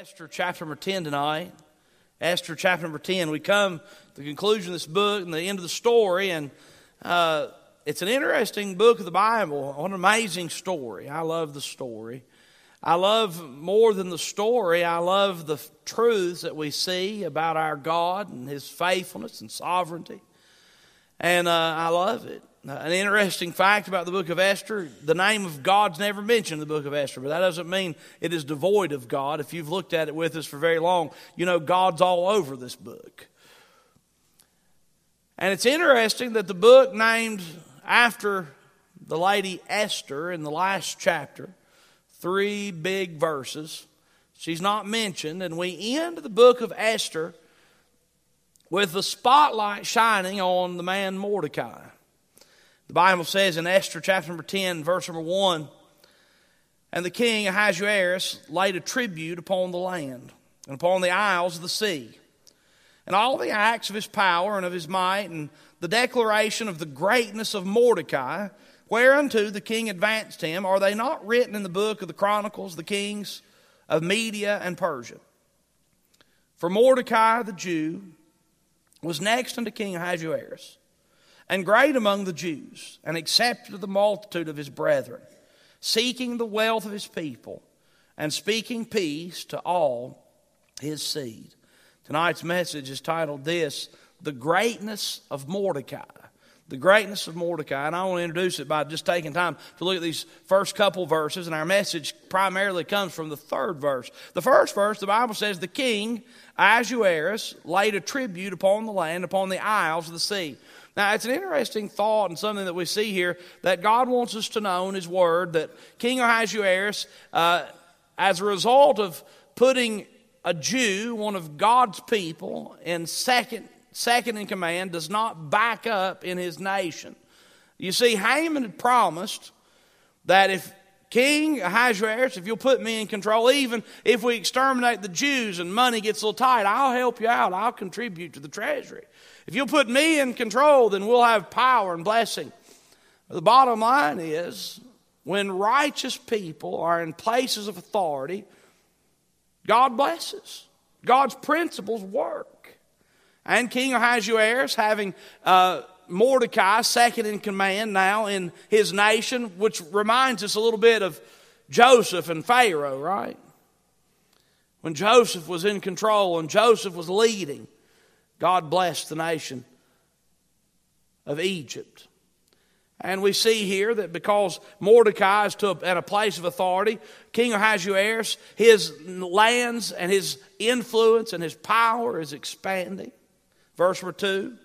Esther chapter number 10 tonight. Esther chapter number 10. We come to the conclusion of this book and the end of the story, and uh, it's an interesting book of the Bible. An amazing story. I love the story. I love more than the story, I love the truths that we see about our God and His faithfulness and sovereignty. And uh, I love it. An interesting fact about the book of Esther the name of God's never mentioned in the book of Esther, but that doesn't mean it is devoid of God. If you've looked at it with us for very long, you know God's all over this book. And it's interesting that the book named after the lady Esther in the last chapter, three big verses, she's not mentioned, and we end the book of Esther with the spotlight shining on the man Mordecai. The Bible says in Esther chapter number 10, verse number 1 And the king Ahasuerus laid a tribute upon the land and upon the isles of the sea, and all the acts of his power and of his might, and the declaration of the greatness of Mordecai, whereunto the king advanced him, are they not written in the book of the Chronicles, the kings of Media and Persia? For Mordecai the Jew was next unto King Ahasuerus and great among the Jews, and accepted of the multitude of his brethren, seeking the wealth of his people, and speaking peace to all his seed. Tonight's message is titled This The Greatness of Mordecai. The greatness of Mordecai. And I want to introduce it by just taking time to look at these first couple verses. And our message primarily comes from the third verse. The first verse, the Bible says, The king, Ahasuerus, laid a tribute upon the land, upon the isles of the sea. Now, it's an interesting thought and something that we see here that God wants us to know in His Word that King Ahasuerus, uh, as a result of putting a Jew, one of God's people, in second, second in command, does not back up in his nation. You see, Haman had promised that if King Ahasuerus, if you'll put me in control, even if we exterminate the Jews and money gets a little tight, I'll help you out. I'll contribute to the treasury. If you'll put me in control, then we'll have power and blessing. The bottom line is when righteous people are in places of authority, God blesses. God's principles work. And King Ahasuerus, having uh, Mordecai second in command now in his nation, which reminds us a little bit of Joseph and Pharaoh, right? When Joseph was in control and Joseph was leading. God blessed the nation of Egypt. And we see here that because Mordecai is to at a place of authority, King Ahasuerus, his lands and his influence and his power is expanding. Verse number two,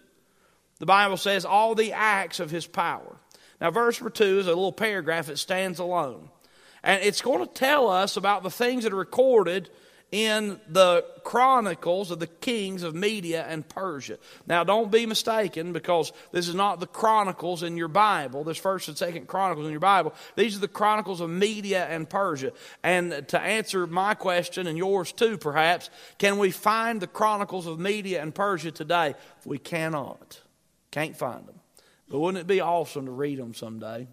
the Bible says, all the acts of his power. Now, verse number two is a little paragraph that stands alone. And it's going to tell us about the things that are recorded in the chronicles of the kings of Media and Persia. Now, don't be mistaken because this is not the chronicles in your Bible. There's first and second chronicles in your Bible. These are the chronicles of Media and Persia. And to answer my question and yours too, perhaps, can we find the chronicles of Media and Persia today? We cannot. Can't find them. But wouldn't it be awesome to read them someday?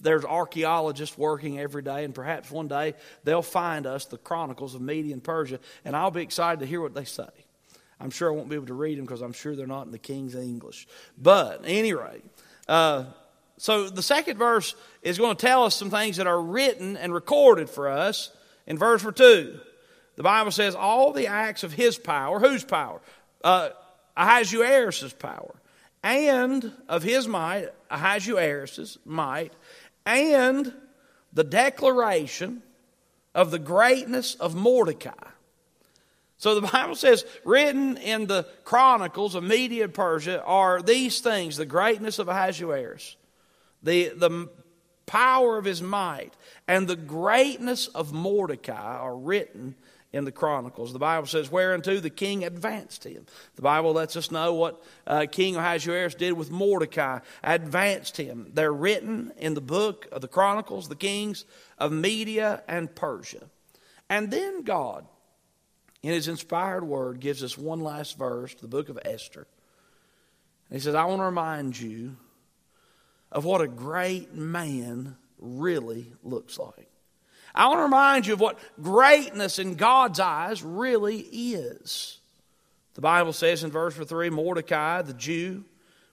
There's archaeologists working every day, and perhaps one day they'll find us the chronicles of Media and Persia, and I'll be excited to hear what they say. I'm sure I won't be able to read them because I'm sure they're not in the King's English. But, anyway, uh, so the second verse is going to tell us some things that are written and recorded for us in verse 2. The Bible says, All the acts of his power, whose power? Uh, power, and of his might, Ahasuerus' might, and the declaration of the greatness of Mordecai. So the Bible says, written in the Chronicles of Media and Persia are these things the greatness of Ahasuerus, the, the power of his might, and the greatness of Mordecai are written in the Chronicles. The Bible says, Whereunto the king advanced him. The Bible lets us know what uh, King Ahasuerus did with Mordecai, advanced him. They're written in the book of the Chronicles, the kings of Media and Persia. And then God, in his inspired word, gives us one last verse, the book of Esther. he says, I want to remind you of what a great man really looks like. I want to remind you of what greatness in God's eyes really is. The Bible says in verse 3 Mordecai, the Jew,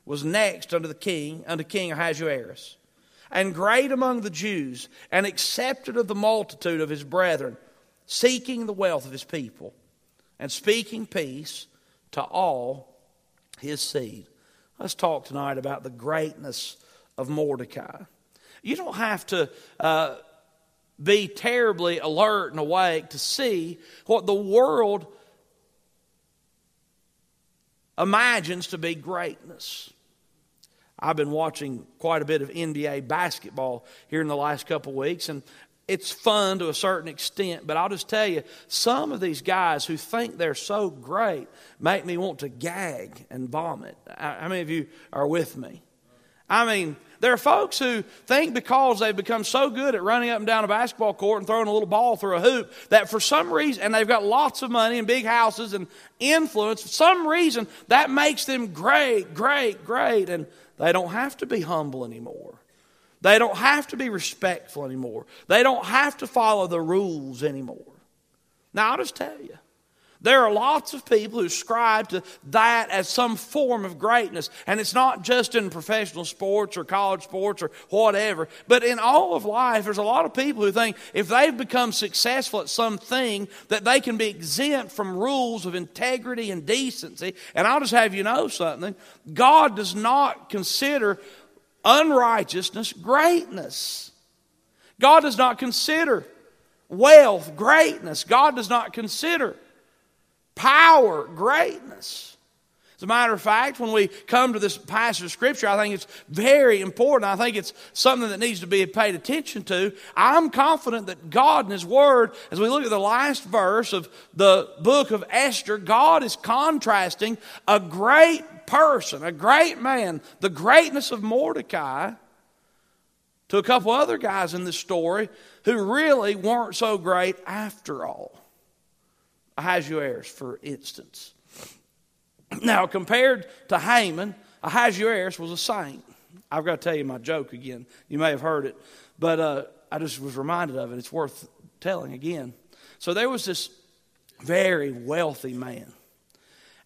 was next unto the king, unto King Ahasuerus, and great among the Jews, and accepted of the multitude of his brethren, seeking the wealth of his people, and speaking peace to all his seed. Let's talk tonight about the greatness of Mordecai. You don't have to uh, be terribly alert and awake to see what the world imagines to be greatness. I've been watching quite a bit of NBA basketball here in the last couple weeks, and it's fun to a certain extent, but I'll just tell you, some of these guys who think they're so great make me want to gag and vomit. How many of you are with me? I mean, there are folks who think because they've become so good at running up and down a basketball court and throwing a little ball through a hoop that for some reason, and they've got lots of money and big houses and influence, for some reason that makes them great, great, great, and they don't have to be humble anymore. They don't have to be respectful anymore. They don't have to follow the rules anymore. Now, I'll just tell you, there are lots of people who ascribe to that as some form of greatness. And it's not just in professional sports or college sports or whatever, but in all of life, there's a lot of people who think if they've become successful at something, that they can be exempt from rules of integrity and decency. And I'll just have you know something God does not consider unrighteousness greatness. God does not consider wealth greatness. God does not consider power, greatness. As a matter of fact, when we come to this passage of Scripture, I think it's very important. I think it's something that needs to be paid attention to. I'm confident that God and His Word, as we look at the last verse of the book of Esther, God is contrasting a great person, a great man, the greatness of Mordecai, to a couple other guys in this story who really weren't so great after all. Ahasuerus, for instance. Now, compared to Haman, Ahasuerus was a saint. I've got to tell you my joke again. You may have heard it, but uh, I just was reminded of it. It's worth telling again. So there was this very wealthy man.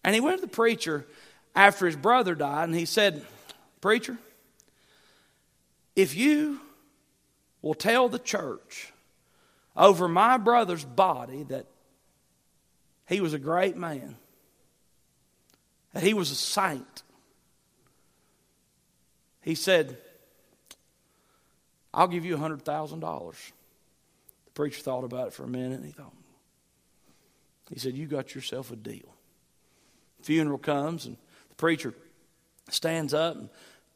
And he went to the preacher after his brother died, and he said, Preacher, if you will tell the church over my brother's body that he was a great man, that he was a saint. He said, I'll give you a $100,000. The preacher thought about it for a minute and he thought, he said, You got yourself a deal. Funeral comes and the preacher stands up and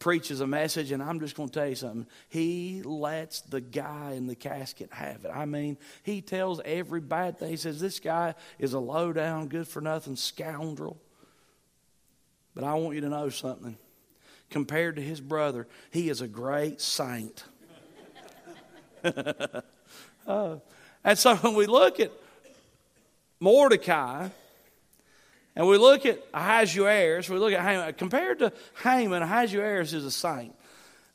preaches a message, and I'm just going to tell you something. He lets the guy in the casket have it. I mean, he tells every bad thing. He says, This guy is a low down, good for nothing scoundrel. But I want you to know something. Compared to his brother, he is a great saint. uh, and so when we look at Mordecai, and we look at Ahasuerus, we look at Haman. Compared to Haman, Ahasuerus is a saint.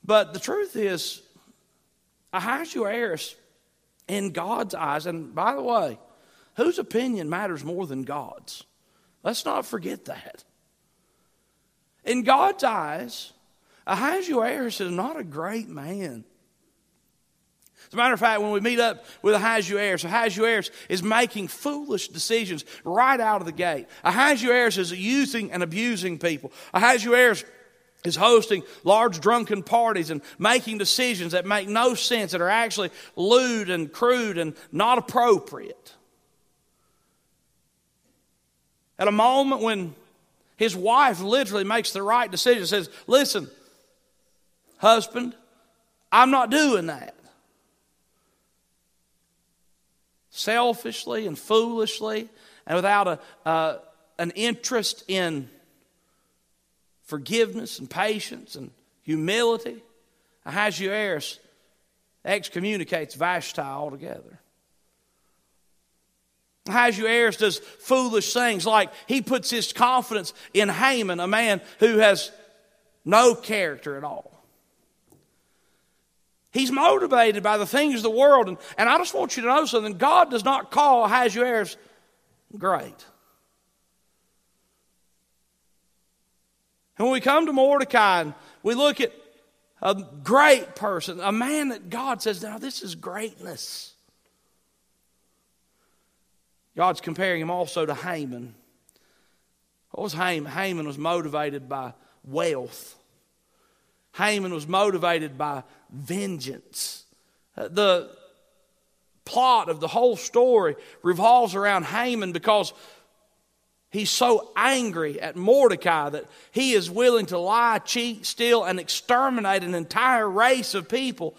But the truth is, Ahasuerus, in God's eyes, and by the way, whose opinion matters more than God's? Let's not forget that. In God's eyes, Ahasuerus is not a great man. As a matter of fact, when we meet up with Ahasuerus, Ahasuerus is making foolish decisions right out of the gate. Ahasuerus is using and abusing people. Ahasuerus is hosting large drunken parties and making decisions that make no sense, that are actually lewd and crude and not appropriate. At a moment when his wife literally makes the right decision, says, Listen, husband, I'm not doing that. Selfishly and foolishly and without a, an interest in forgiveness and patience and humility, Ahasuerus excommunicates Vashti altogether. Ahasuerus does foolish things like he puts his confidence in Haman, a man who has no character at all. He's motivated by the things of the world. And, and I just want you to know something God does not call Ahasuerus great. And when we come to Mordecai and we look at a great person, a man that God says, now this is greatness. God's comparing him also to Haman. What was Haman? Haman was motivated by wealth. Haman was motivated by vengeance. Uh, the plot of the whole story revolves around Haman because he's so angry at Mordecai that he is willing to lie, cheat, steal, and exterminate an entire race of people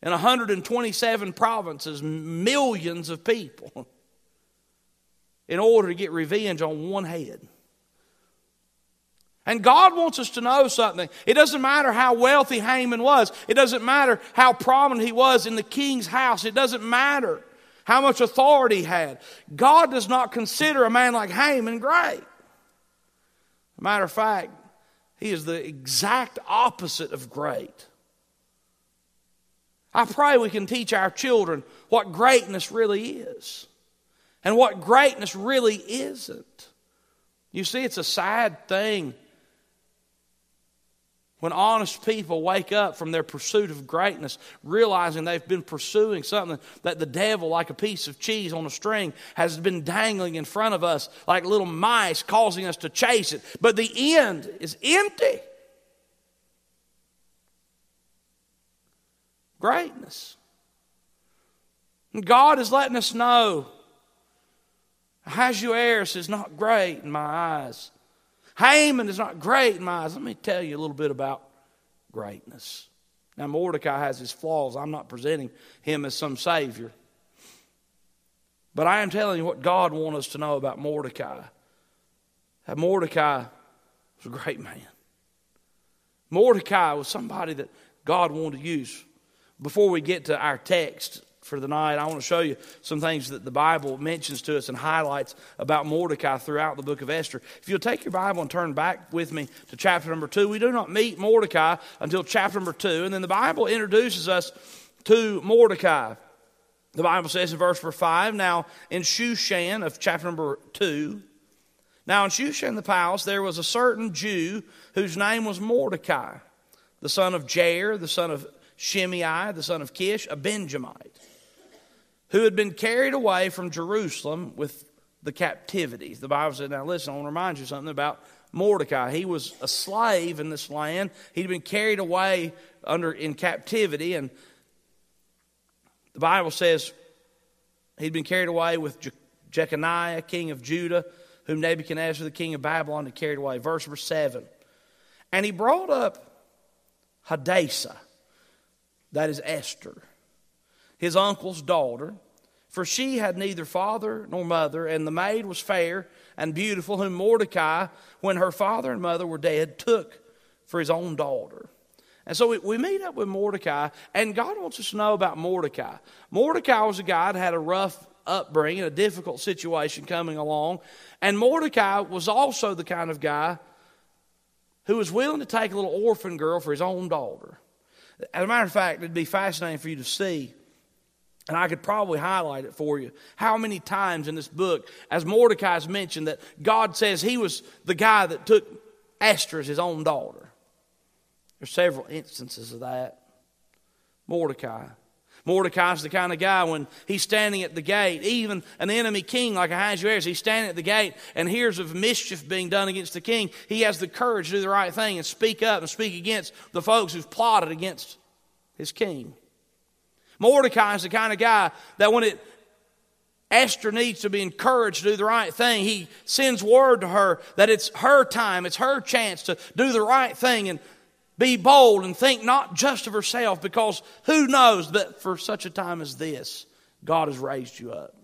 in 127 provinces, millions of people, in order to get revenge on one head. And God wants us to know something. It doesn't matter how wealthy Haman was, it doesn't matter how prominent he was in the king's house, it doesn't matter how much authority he had. God does not consider a man like Haman great. matter of fact, he is the exact opposite of great. I pray we can teach our children what greatness really is and what greatness really isn't. You see, it's a sad thing when honest people wake up from their pursuit of greatness, realizing they've been pursuing something that the devil, like a piece of cheese on a string, has been dangling in front of us like little mice, causing us to chase it. But the end is empty. Greatness. And God is letting us know Ahasuerus is not great in my eyes. Haman is not great in my eyes. Let me tell you a little bit about greatness. Now, Mordecai has his flaws. I'm not presenting him as some savior. But I am telling you what God wants us to know about Mordecai. That Mordecai was a great man. Mordecai was somebody that God wanted to use. Before we get to our text, for the night, I want to show you some things that the Bible mentions to us and highlights about Mordecai throughout the book of Esther. If you'll take your Bible and turn back with me to chapter number two, we do not meet Mordecai until chapter number two, and then the Bible introduces us to Mordecai. The Bible says in verse number 5 Now in Shushan of chapter number 2, now in Shushan the palace there was a certain Jew whose name was Mordecai, the son of Jair, the son of Shimei, the son of Kish, a Benjamite who had been carried away from Jerusalem with the captivities. The Bible said, now listen, I want to remind you something about Mordecai. He was a slave in this land. He'd been carried away under in captivity, and the Bible says he'd been carried away with Je- Jeconiah, king of Judah, whom Nebuchadnezzar, the king of Babylon, had carried away. Verse number seven. And he brought up Hadassah, that is Esther his uncle's daughter, for she had neither father nor mother, and the maid was fair and beautiful, whom Mordecai, when her father and mother were dead, took for his own daughter. And so we, meet up with Mordecai, and God wants us to know about Mordecai. Mordecai was a guy that had a rough upbringing, a difficult situation coming along, and Mordecai was also the kind of guy who was willing to take a little orphan girl for his own daughter. As a matter of fact, it'd be fascinating for you to see and I could probably highlight it for you. How many times in this book, as Mordecai's mentioned, that God says he was the guy that took Esther as his own daughter? There's several instances of that. Mordecai. Mordecai's the kind of guy when he's standing at the gate, even an enemy king like Ahasuerus, he's standing at the gate and hears of mischief being done against the king. He has the courage to do the right thing and speak up and speak against the folks who've plotted against his king. Mordecai is the kind of guy that when it Esther needs to be encouraged to do the right thing. He sends word to her that it's her time, it's her chance to do the right thing and be bold and think not just of herself, because who knows that for such a time as this, God has raised you up.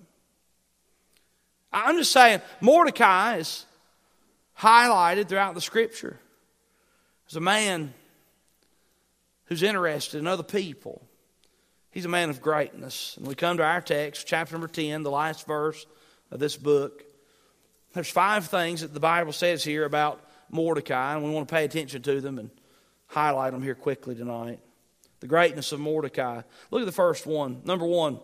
I'm just saying, Mordecai is highlighted throughout the scripture as a man who's interested in other people He's a man of greatness. And we come to our text, chapter number 10, the last verse of this book. There's five things that the Bible says here about Mordecai, and we want to pay attention to them and highlight them here quickly tonight. the greatness of Mordecai. Look at the first one. Number one,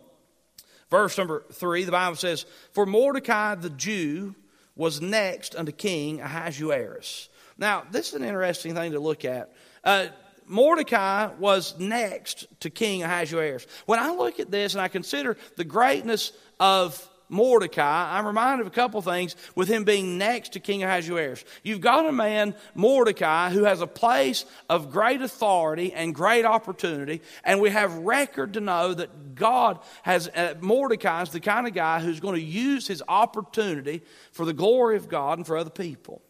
verse number three, the Bible says, For Mordecai the Jew was next unto King Ahasuerus. Now, this is an interesting thing to look at. Uh, Mordecai was next to King Ahasuerus. When I look at this and I consider the greatness of Mordecai, I'm reminded of a couple things with him being next to King Ahasuerus. You've got a man, Mordecai, who has a place of great authority and great opportunity, and we have record to know that God has, uh, Mordecai is the kind of guy who's going to use his opportunity for the glory of God and for other people.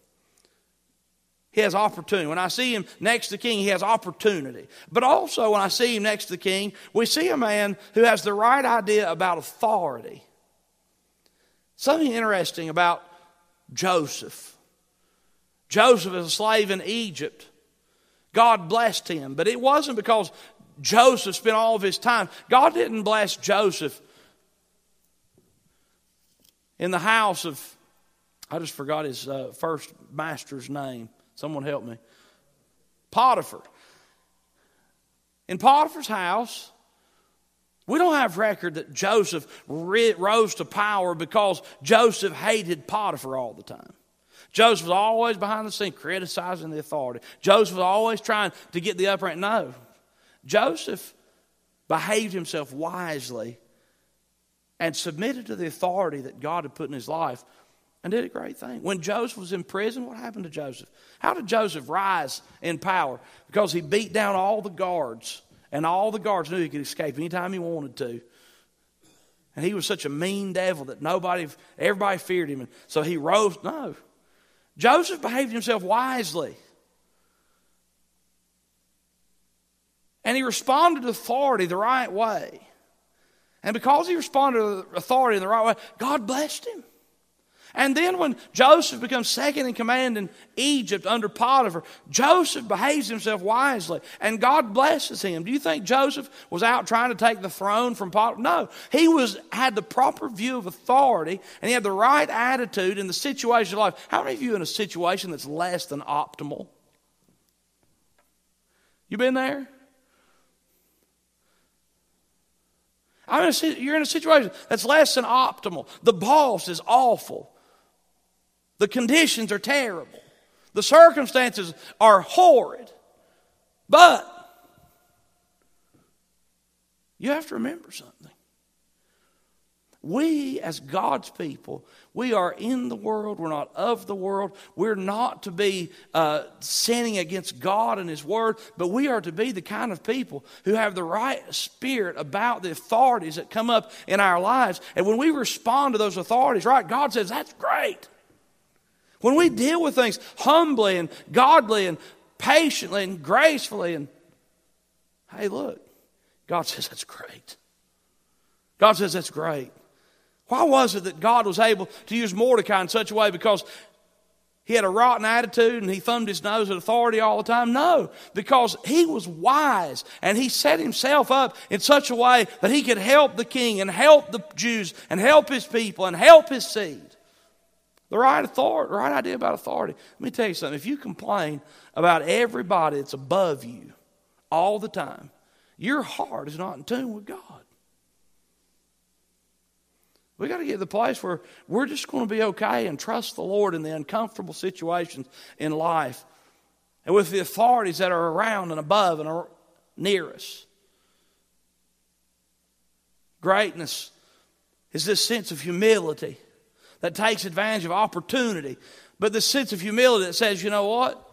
He has opportunity. When I see him next to the king, he has opportunity. But also, when I see him next to the king, we see a man who has the right idea about authority. Something interesting about Joseph. Joseph is a slave in Egypt. God blessed him, but it wasn't because Joseph spent all of his time. God didn't bless Joseph in the house of, I just forgot his uh, first master's name. Someone help me. Potiphar. In Potiphar's house, we don't have record that Joseph rose to power because Joseph hated Potiphar all the time. Joseph was always behind the scene criticizing the authority. Joseph was always trying to get the upper hand. No. Joseph behaved himself wisely and submitted to the authority that God had put in his life and did a great thing. When Joseph was in prison, what happened to Joseph? How did Joseph rise in power? Because he beat down all the guards and all the guards knew he could escape anytime he wanted to. And he was such a mean devil that nobody, everybody feared him. And so he rose. No. Joseph behaved himself wisely. And he responded to authority the right way. And because he responded to authority in the right way, God blessed him. And then when Joseph becomes second in command in Egypt under Potiphar, Joseph behaves himself wisely and God blesses him. Do you think Joseph was out trying to take the throne from Potiphar? No. He was had the proper view of authority and he had the right attitude in the situation of life. How many of you in a situation that's less than optimal? You been there? In a, you're in a situation that's less than optimal. The boss is awful. The conditions are terrible. The circumstances are horrid. But you have to remember something. We, as God's people, we are in the world. We're not of the world. We're not to be uh, sinning against God and His Word, but we are to be the kind of people who have the right spirit about the authorities that come up in our lives. And when we respond to those authorities, right, God says, that's great. When we deal with things humbly and godly and patiently and gracefully, and hey, look, God says that's great. God says that's great. Why was it that God was able to use Mordecai in such a way? Because he had a rotten attitude and he thumbed his nose at authority all the time? No, because he was wise and he set himself up in such a way that he could help the king and help the Jews and help his people and help his seed. The right authority, right idea about authority. Let me tell you something. If you complain about everybody that's above you all the time, your heart is not in tune with God. We got to get to the place where we're just going to be okay and trust the Lord in the uncomfortable situations in life and with the authorities that are around and above and are near us. Greatness is this sense of humility that takes advantage of opportunity, but the sense of humility that says, you know what?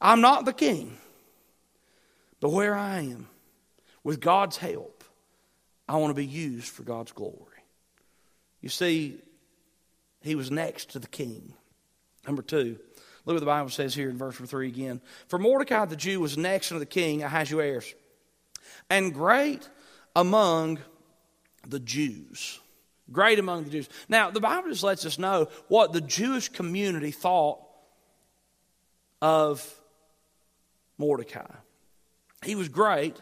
I'm not the king, but where I am, with God's help, I want to be used for God's glory. You see, he was next to the king. Number two, look what the Bible says here in verse number 3 again. For Mordecai the Jew was next to the king, Ahasuerus, and great among the Jews. Great among the Jews. Now, the Bible just lets us know what the Jewish community thought of Mordecai. He was great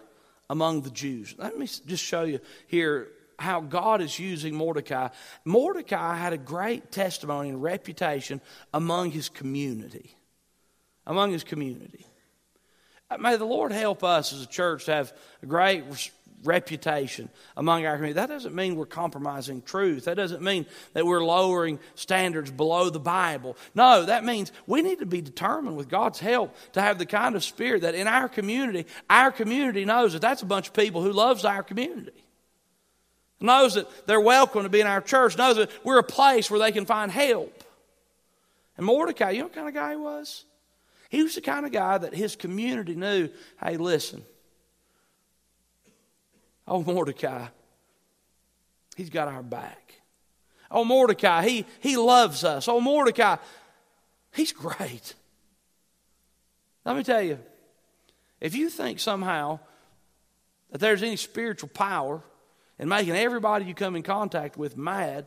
among the Jews. Let me just show you here how God is using Mordecai. Mordecai had a great testimony and reputation among his community. Among his community. Uh, may the Lord help us as a church to have a great reputation among our community. That doesn't mean we're compromising truth. That doesn't mean that we're lowering standards below the Bible. No, that means we need to be determined with God's help to have the kind of spirit that in our community, our community knows that that's a bunch of people who loves our community. Knows that they're welcome to be in our church, knows that we're a place where they can find help. And Mordecai, you know what kind of guy he was? He was the kind of guy that his community knew hey, listen, oh, Mordecai, he's got our back. Oh, Mordecai, he, he loves us. Oh, Mordecai, he's great. Let me tell you, if you think somehow that there's any spiritual power in making everybody you come in contact with mad,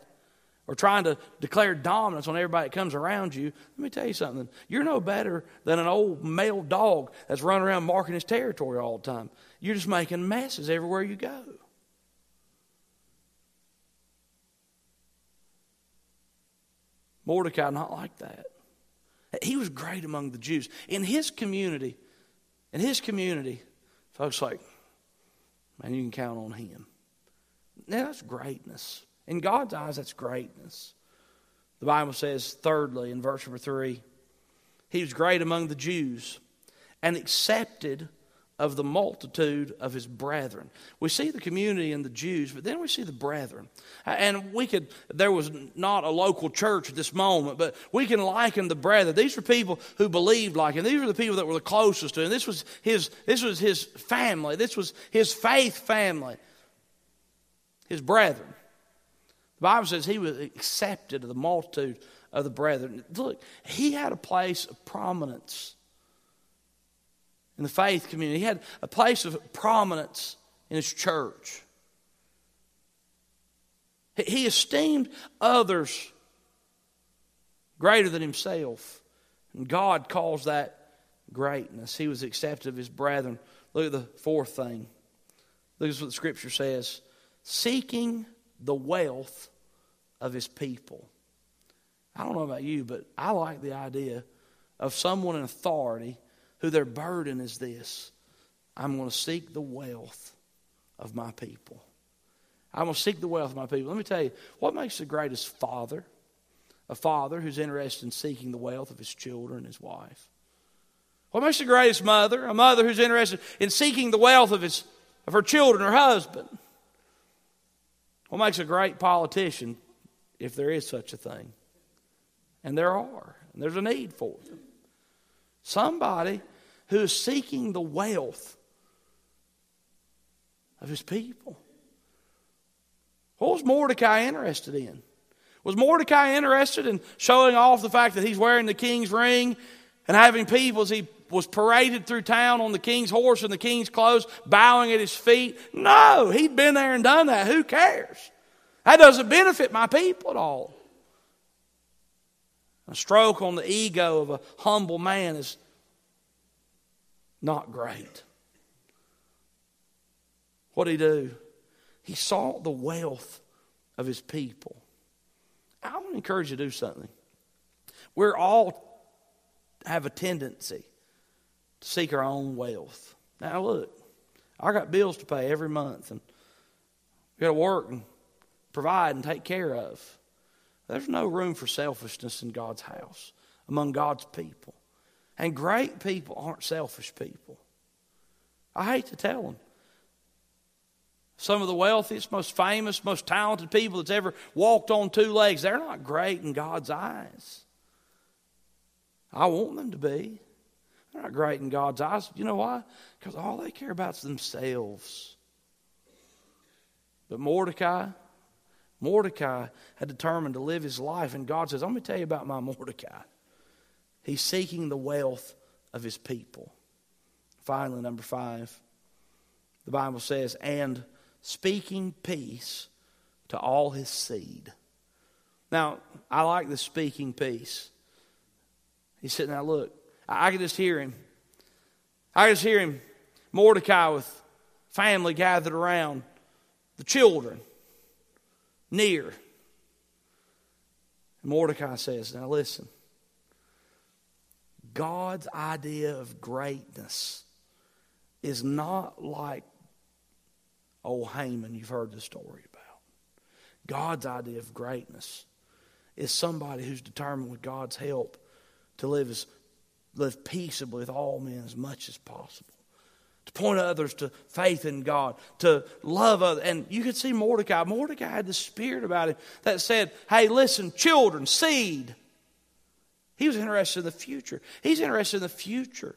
or trying to declare dominance on everybody that comes around you, let me tell you something. You're no better than an old male dog that's running around marking his territory all the time. You're just making messes everywhere you go. Mordecai, not like that. He was great among the Jews. In his community, in his community, folks like, man, you can count on him. Now, that's greatness. In God's eyes, that's greatness. The Bible says, thirdly, in verse number three, he was great among the Jews and accepted of the multitude of his brethren. We see the community and the Jews, but then we see the brethren. And we could, there was not a local church at this moment, but we can liken the brethren. These were people who believed like him. These were the people that were the closest to him. This was his, this was his family. This was his faith family, his brethren. The Bible says he was accepted of the multitude of the brethren. Look, he had a place of prominence in the faith community, he had a place of prominence in his church. He esteemed others greater than himself. And God calls that greatness. He was accepted of his brethren. Look at the fourth thing. Look at what the scripture says seeking the wealth of his people. I don't know about you, but I like the idea of someone in authority who their burden is this I'm going to seek the wealth of my people. I'm going to seek the wealth of my people. Let me tell you, what makes the greatest father? A father who's interested in seeking the wealth of his children, his wife. What makes the greatest mother? A mother who's interested in seeking the wealth of, his, of her children, her husband. What makes a great politician? if there is such a thing. And there are, and there's a need for them. Somebody who is seeking the wealth of his people. What was Mordecai interested in? Was Mordecai interested in showing off the fact that he's wearing the king's ring and having people as he was paraded through town on the king's horse and the king's clothes, bowing at his feet? No, he'd been there and done that. Who cares? That doesn't benefit my people at all. A stroke on the ego of a humble man is not great. What did he do? He sought the wealth of his people. I want to encourage you to do something. We're all have a tendency to seek our own wealth. Now look, I got bills to pay every month and we got to work and provide and take care of. There's no room for selfishness in God's house, among God's people. And great people aren't selfish people. I hate to tell them. Some of the wealthiest, most famous, most talented people that's ever walked on two legs, they're not great in God's eyes. I want them to be. They're not great in God's eyes. You know why? Because all they care about is themselves. But Mordecai, Mordecai had determined to live his life, and God says, Let me tell you about my Mordecai. He's seeking the wealth of his people. Finally, number five, the Bible says, and speaking peace to all his seed. Now, I like the speaking peace. He's sitting there, look, I, can just hear him. I can just hear him, Mordecai with family gathered around, the children near. And Mordecai says, Now listen, God's idea of greatness is not like old Haman you've heard the story about. God's idea of greatness is somebody who's determined with God's help to live as live peaceably with all men as much as possible. To point others to faith in God, to love others. And you could see Mordecai. Mordecai had the spirit about him that said, Hey, listen, children, seed. He was interested in the future. He's interested in the future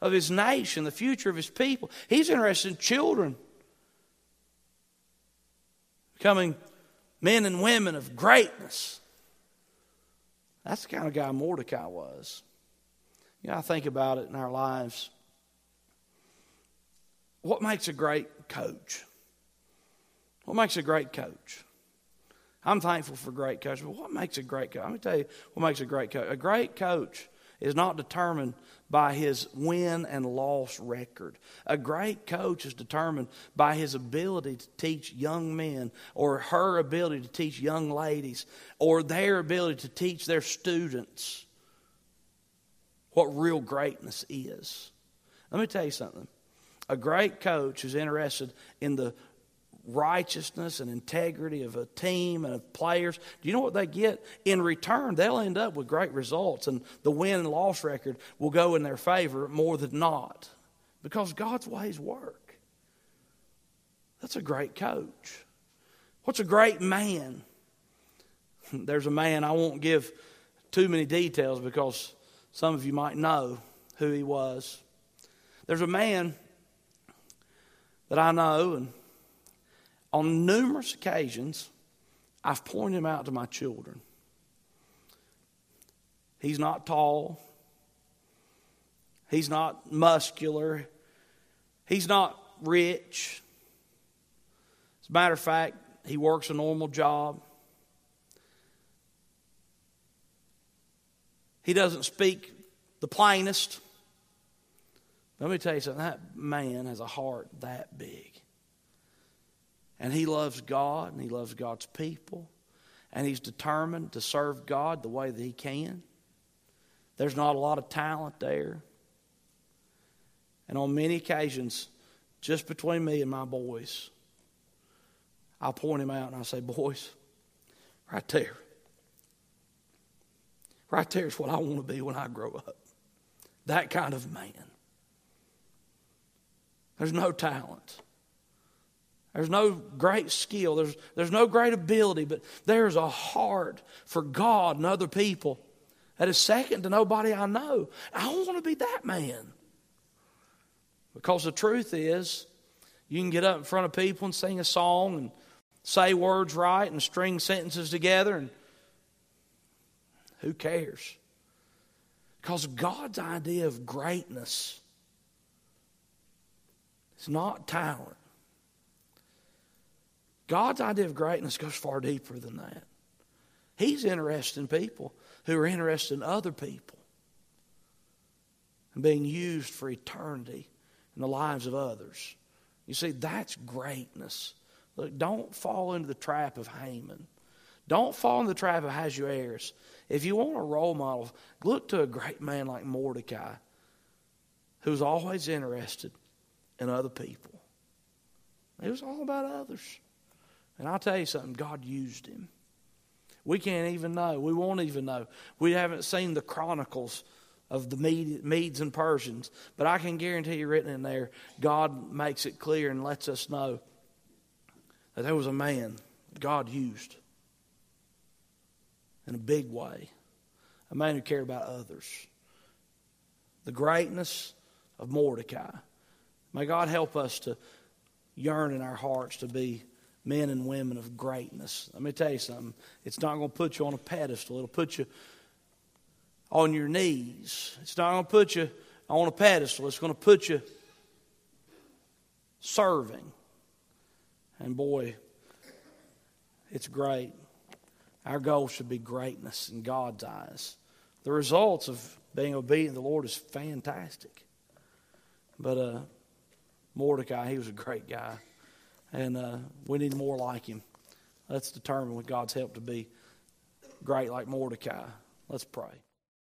of his nation, the future of his people. He's interested in children becoming men and women of greatness. That's the kind of guy Mordecai was. You know, I think about it in our lives. What makes a great coach? What makes a great coach? I'm thankful for great coaches, but what makes a great coach? Let me tell you what makes a great coach. A great coach is not determined by his win and loss record. A great coach is determined by his ability to teach young men or her ability to teach young ladies or their ability to teach their students what real greatness is. Let me tell you something. A great coach is interested in the righteousness and integrity of a team and of players, do you know what they get? In return, they'll end up with great results, and the win and loss record will go in their favor more than not because God's ways work. That's a great coach. What's a great man? There's a man, I won't give too many details because some of you might know who he was. There's a man that I know, and on numerous occasions, I've pointed him out to my children. He's not tall. He's not muscular. He's not rich. As a matter of fact, he works a normal job. He doesn't speak the plainest. Let me tell you something that man has a heart that big. And he loves God and he loves God's people. And he's determined to serve God the way that he can. There's not a lot of talent there. And on many occasions, just between me and my boys, I'll point him out and I'll say, Boys, right there. Right there is what I want to be when I grow up. That kind of man. There's no talent. There's no great skill. There's, there's no great ability, but there's a heart for God and other people that is second to nobody I know. I want to be that man. Because the truth is, you can get up in front of people and sing a song and say words right and string sentences together, and who cares? Because God's idea of greatness is not talent. God's idea of greatness goes far deeper than that. He's interested in people who are interested in other people and being used for eternity in the lives of others. You see, that's greatness. Look, don't fall into the trap of Haman. Don't fall into the trap of Ahasuerus. If you want a role model, look to a great man like Mordecai, who's always interested in other people. It was all about others. And I'll tell you something, God used him. We can't even know. We won't even know. We haven't seen the chronicles of the Medes and Persians, but I can guarantee you, written in there, God makes it clear and lets us know that there was a man God used in a big way, a man who cared about others. The greatness of Mordecai. May God help us to yearn in our hearts to be men and women of greatness. Let me tell you something. It's not going to put you on a pedestal. It'll put you on your knees. It's not going to put you on a pedestal. It's going to put you serving. And boy, it's great. Our goal should be greatness in God's eyes. The results of being obedient to the Lord is fantastic. But uh, Mordecai, he was a great guy. And uh, we need more like him. Let's determine with God's help to be great like Mordecai. Let's pray.